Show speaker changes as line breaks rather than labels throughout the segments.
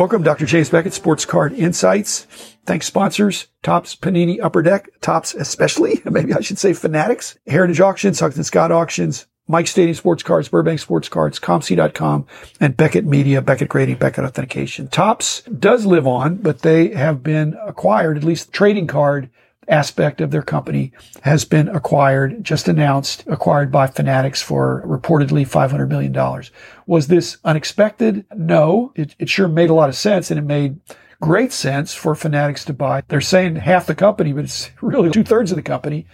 Welcome, Dr. James Beckett, Sports Card Insights. Thanks, sponsors, Topps, Panini, Upper Deck, Topps especially, maybe I should say Fanatics, Heritage Auctions, Huggins Scott Auctions, Mike Stadium Sports Cards, Burbank Sports Cards, ComC.com, and Beckett Media, Beckett Grading, Beckett Authentication. Topps does live on, but they have been acquired, at least trading card aspect of their company has been acquired, just announced, acquired by Fanatics for reportedly $500 million. Was this unexpected? No. It, it sure made a lot of sense and it made great sense for Fanatics to buy. They're saying half the company, but it's really two thirds of the company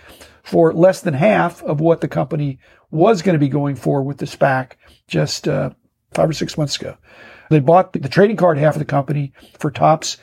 for less than half of what the company was going to be going for with the SPAC just uh, five or six months ago. They bought the trading card half of the company for Topps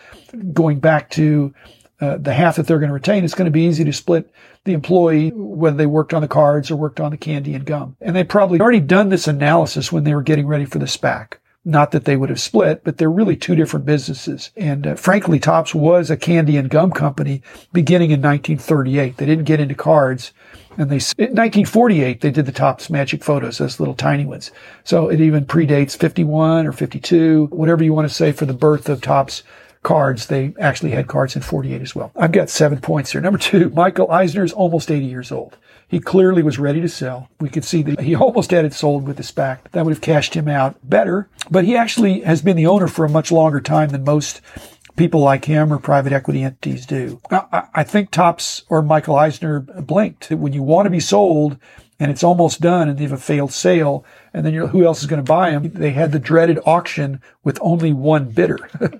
going back to uh, the half that they're going to retain. It's going to be easy to split the employee, whether they worked on the cards or worked on the candy and gum. And they probably already done this analysis when they were getting ready for the SPAC. Not that they would have split, but they're really two different businesses. And uh, frankly, Topps was a candy and gum company beginning in 1938. They didn't get into cards. And they, in 1948, they did the Topps Magic Photos, those little tiny ones. So it even predates 51 or 52, whatever you want to say for the birth of Topps cards. They actually had cards in 48 as well. I've got seven points here. Number two, Michael Eisner is almost 80 years old. He clearly was ready to sell. We could see that he almost had it sold with the SPAC. That would have cashed him out better. But he actually has been the owner for a much longer time than most people like him or private equity entities do. I think Topps or Michael Eisner blinked. When you want to be sold and it's almost done and they have a failed sale, and then who else is going to buy them? They had the dreaded auction with only one bidder.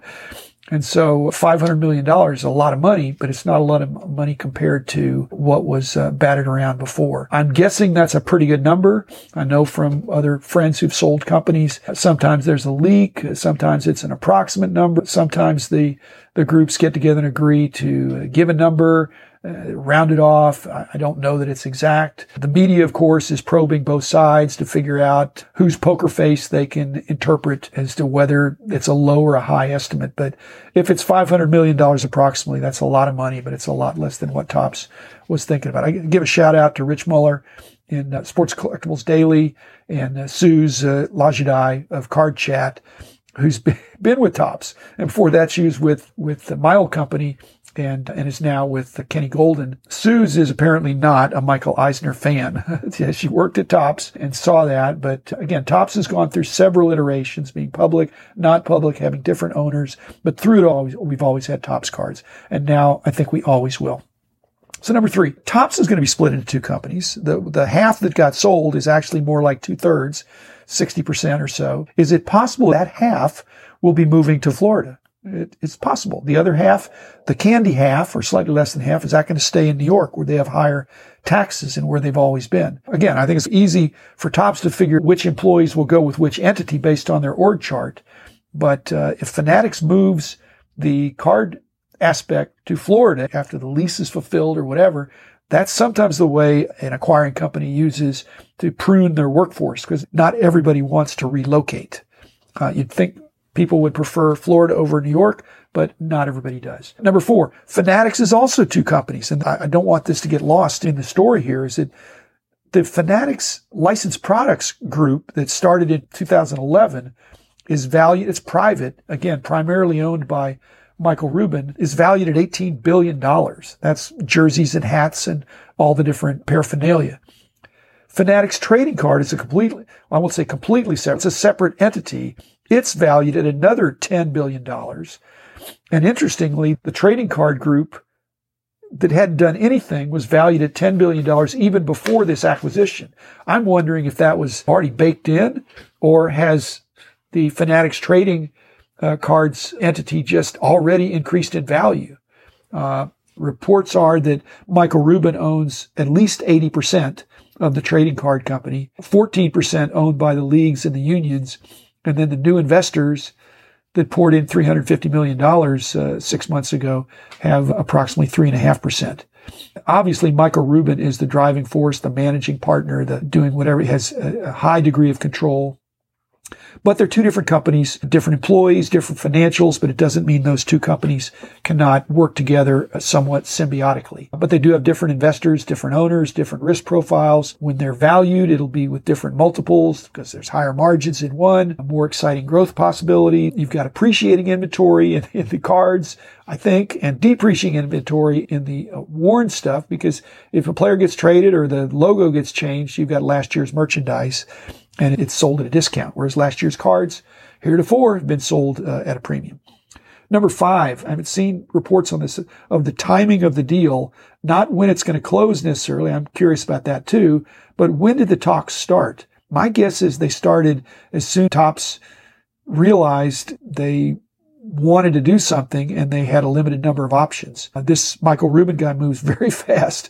And so $500 million is a lot of money, but it's not a lot of money compared to what was uh, batted around before. I'm guessing that's a pretty good number. I know from other friends who've sold companies, sometimes there's a leak. Sometimes it's an approximate number. Sometimes the, the groups get together and agree to give a number uh, rounded off. I don't know that it's exact. The media, of course, is probing both sides to figure out whose poker face they can interpret as to whether it's a low or a high estimate. But if it's $500 million approximately, that's a lot of money, but it's a lot less than what Topps was thinking about. I give a shout out to Rich Mueller in uh, Sports Collectibles Daily and uh, Suze uh, Lajadai of Card Chat, who's been with Topps. And before that, she was with, with my old company, and and is now with Kenny Goldin. Suze is apparently not a Michael Eisner fan. she worked at Topps and saw that, but again, Topps has gone through several iterations, being public, not public, having different owners, but through it all, we've always had Topps cards, and now I think we always will. So number three, Topps is going to be split into two companies. The the half that got sold is actually more like two thirds, sixty percent or so. Is it possible that half will be moving to Florida? It, it's possible. The other half, the candy half, or slightly less than half, is that going to stay in New York where they have higher taxes and where they've always been. Again, I think it's easy for Topps to figure which employees will go with which entity based on their org chart. But uh, if Fanatics moves the card aspect to Florida after the lease is fulfilled or whatever, that's sometimes the way an acquiring company uses to prune their workforce because not everybody wants to relocate. Uh, you'd think People would prefer Florida over New York, but not everybody does. Number four, Fanatics is also two companies. And I don't want this to get lost in the story here is that the Fanatics licensed products group that started in 2011 is valued, it's private, again, primarily owned by Michael Rubin, is valued at $18 billion. That's jerseys and hats and all the different paraphernalia. Fanatics trading card is a completely, I won't say completely separate, it's a separate entity it's valued at another $10 billion. And interestingly, the trading card group that hadn't done anything was valued at $10 billion even before this acquisition. I'm wondering if that was already baked in or has the Fanatics trading uh, cards entity just already increased in value. Uh, reports are that Michael Rubin owns at least 80% of the trading card company, 14% owned by the leagues and the unions, and then the new investors that poured in $350 million uh, six months ago have approximately 3.5%. Obviously, Michael Rubin is the driving force, the managing partner, the doing whatever. Has a high degree of control. But they're two different companies, different employees, different financials, but it doesn't mean those two companies cannot work together somewhat symbiotically. But they do have different investors, different owners, different risk profiles. When they're valued, it'll be with different multiples because there's higher margins in one, a more exciting growth possibility. You've got appreciating inventory in, in the cards, I think, and depreciating inventory in the uh, worn stuff because if a player gets traded or the logo gets changed, you've got last year's merchandise and it's sold at a discount. Whereas last year's cards heretofore have been sold uh, at a premium. Number five, I haven't seen reports on this of the timing of the deal, not when it's going to close necessarily. I'm curious about that too, but when did the talks start? My guess is they started as soon Topps realized they wanted to do something and they had a limited number of options. This Michael Rubin guy moves very fast.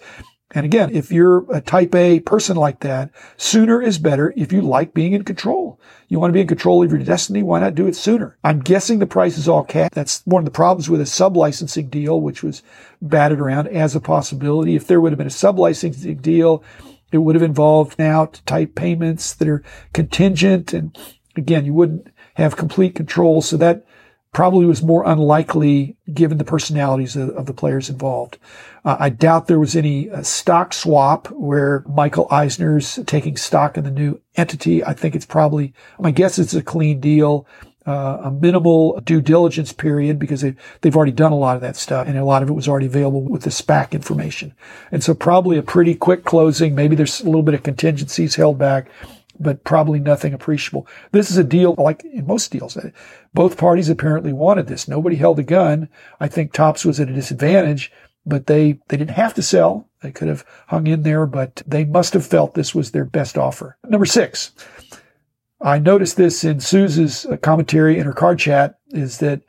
And again, if you're a type A person like that, sooner is better if you like being in control. You want to be in control of your destiny. Why not do it sooner? I'm guessing the price is all cash. That's one of the problems with a sub-licensing deal, which was batted around as a possibility. If there would have been a sub-licensing deal, it would have involved now type payments that are contingent. And again, you wouldn't have complete control. So that probably was more unlikely given the personalities of, of the players involved. Uh, I doubt there was any uh, stock swap where Michael Eisner's taking stock in the new entity. I think it's probably, my guess it's a clean deal. Uh, a minimal due diligence period because they, they've already done a lot of that stuff and a lot of it was already available with the SPAC information. And so probably a pretty quick closing. Maybe there's a little bit of contingencies held back but probably nothing appreciable. This is a deal like in most deals. Both parties apparently wanted this. Nobody held a gun. I think Topps was at a disadvantage, but they, they didn't have to sell. They could have hung in there, but they must have felt this was their best offer. Number six. I noticed this in Suze's commentary in her card chat is that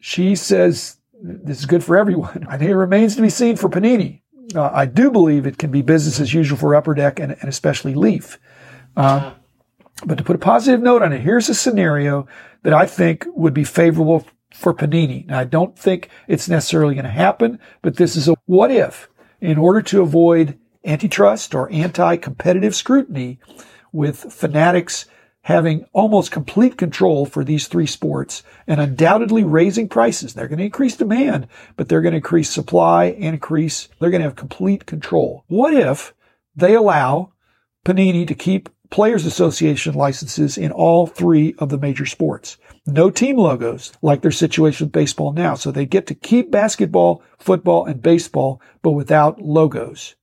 she says this is good for everyone. I think it remains to be seen for Panini. Uh, I do believe it can be business as usual for Upper Deck and, and especially Leaf. Uh, but to put a positive note on it, here's a scenario that I think would be favorable for Panini. Now, I don't think it's necessarily going to happen, but this is a what if in order to avoid antitrust or anti-competitive scrutiny with fanatics having almost complete control for these three sports and undoubtedly raising prices. They're going to increase demand, but they're going to increase supply and increase, they're going to have complete control. What if they allow Panini to keep Players Association licenses in all three of the major sports. No team logos like their situation with baseball now. So they get to keep basketball, football, and baseball, but without logos.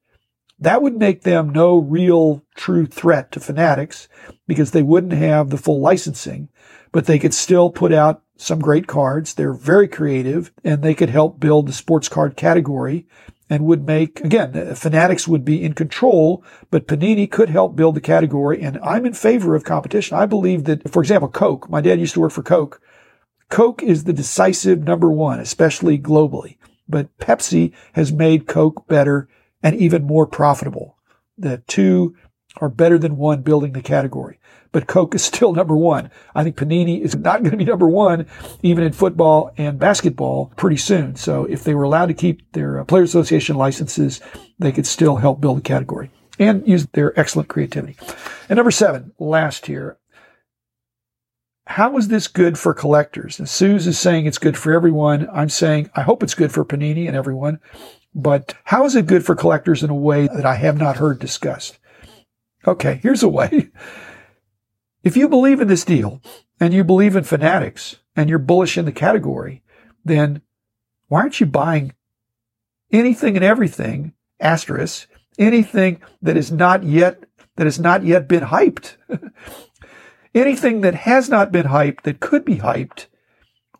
That would make them no real true threat to fanatics because they wouldn't have the full licensing, but they could still put out some great cards. They're very creative and they could help build the sports card category and would make, again, Fanatics would be in control, but Panini could help build the category. And I'm in favor of competition. I believe that, for example, Coke, my dad used to work for Coke. Coke is the decisive number one, especially globally. But Pepsi has made Coke better and even more profitable. The two are better than one building the category but Coke is still number one. I think Panini is not going to be number one, even in football and basketball pretty soon. So if they were allowed to keep their uh, player association licenses, they could still help build a category and use their excellent creativity. And number seven, last here. How is this good for collectors? And Suze is saying it's good for everyone. I'm saying I hope it's good for Panini and everyone. But how is it good for collectors in a way that I have not heard discussed? Okay, here's a way. If you believe in this deal and you believe in fanatics and you're bullish in the category, then why aren't you buying anything and everything, asterisk, anything that is not yet, that has not yet been hyped? anything that has not been hyped that could be hyped.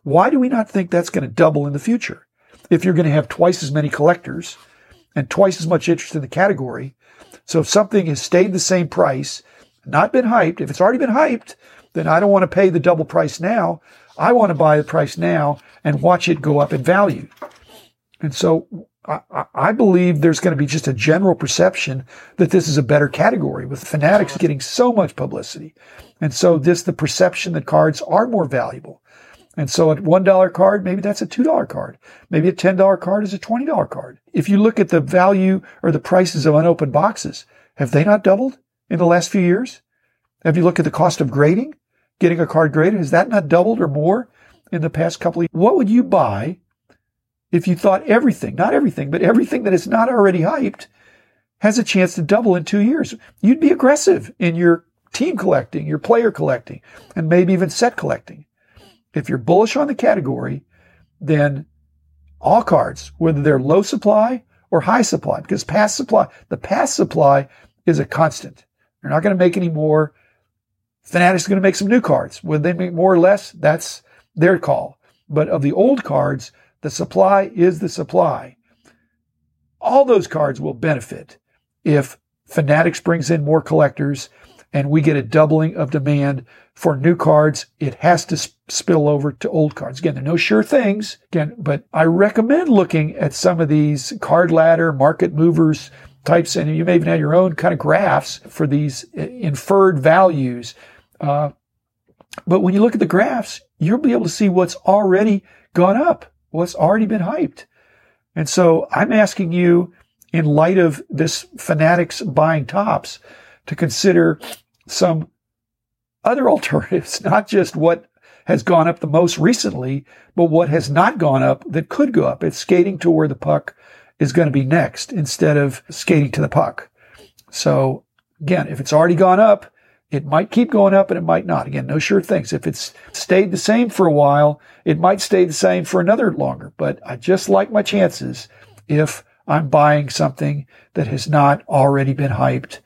Why do we not think that's going to double in the future? If you're going to have twice as many collectors and twice as much interest in the category. So if something has stayed the same price not been hyped. If it's already been hyped, then I don't want to pay the double price now. I want to buy the price now and watch it go up in value. And so I, I believe there's going to be just a general perception that this is a better category with fanatics getting so much publicity. And so this, the perception that cards are more valuable. And so a $1 card, maybe that's a $2 card. Maybe a $10 card is a $20 card. If you look at the value or the prices of unopened boxes, have they not doubled? in the last few years? Have you looked at the cost of grading? getting a card graded. Has that not doubled or more in the past couple of years? What would you buy if you thought everything, not everything, but everything that is not already hyped has a chance to double in two years? You'd be aggressive in your team collecting, your player collecting, and maybe even set collecting. If you're bullish on the category, then all cards, whether they're low supply or high supply, because past supply, the past supply is a constant. They're not going to make any more. Fanatics going to make some new cards. Whether they make more or less, that's their call. But of the old cards, the supply is the supply. All those cards will benefit if Fanatics brings in more collectors and we get a doubling of demand for new cards. It has to spill over to old cards. Again, there are no sure things. Again, but I recommend looking at some of these card ladder, market movers types, and you may even have your own kind of graphs for these uh, inferred values. Uh, but when you look at the graphs, you'll be able to see what's already gone up, what's already been hyped. And so I'm asking you, in light of this fanatics buying Topps, to consider some other alternatives, not just what has gone up the most recently, but what has not gone up that could go up. It's skating to where the puck is going to be next instead of skating to the puck. So again, if it's already gone up, it might keep going up and it might not. Again, no sure things. If it's stayed the same for a while, it might stay the same for another longer, but I just like my chances if I'm buying something that has not already been hyped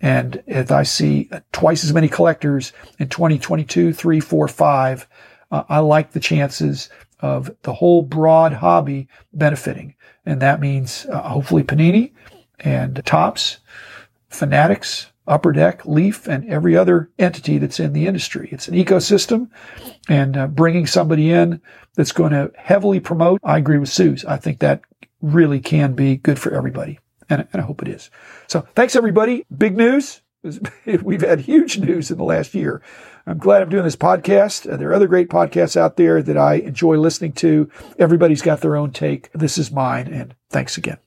and if I see twice as many collectors in 2022, three, four, five, uh, I like the chances of the whole broad hobby benefiting. And that means uh, hopefully Panini and Topps, Fanatics, Upper Deck, Leaf, and every other entity that's in the industry. It's an ecosystem and uh, bringing somebody in that's going to heavily promote. I agree with Suze. I think that really can be good for everybody and, and I hope it is. So thanks everybody. Big news. We've had huge news in the last year. I'm glad I'm doing this podcast. Uh, there are other great podcasts out there that I enjoy listening to. Everybody's got their own take. This is mine, and thanks again.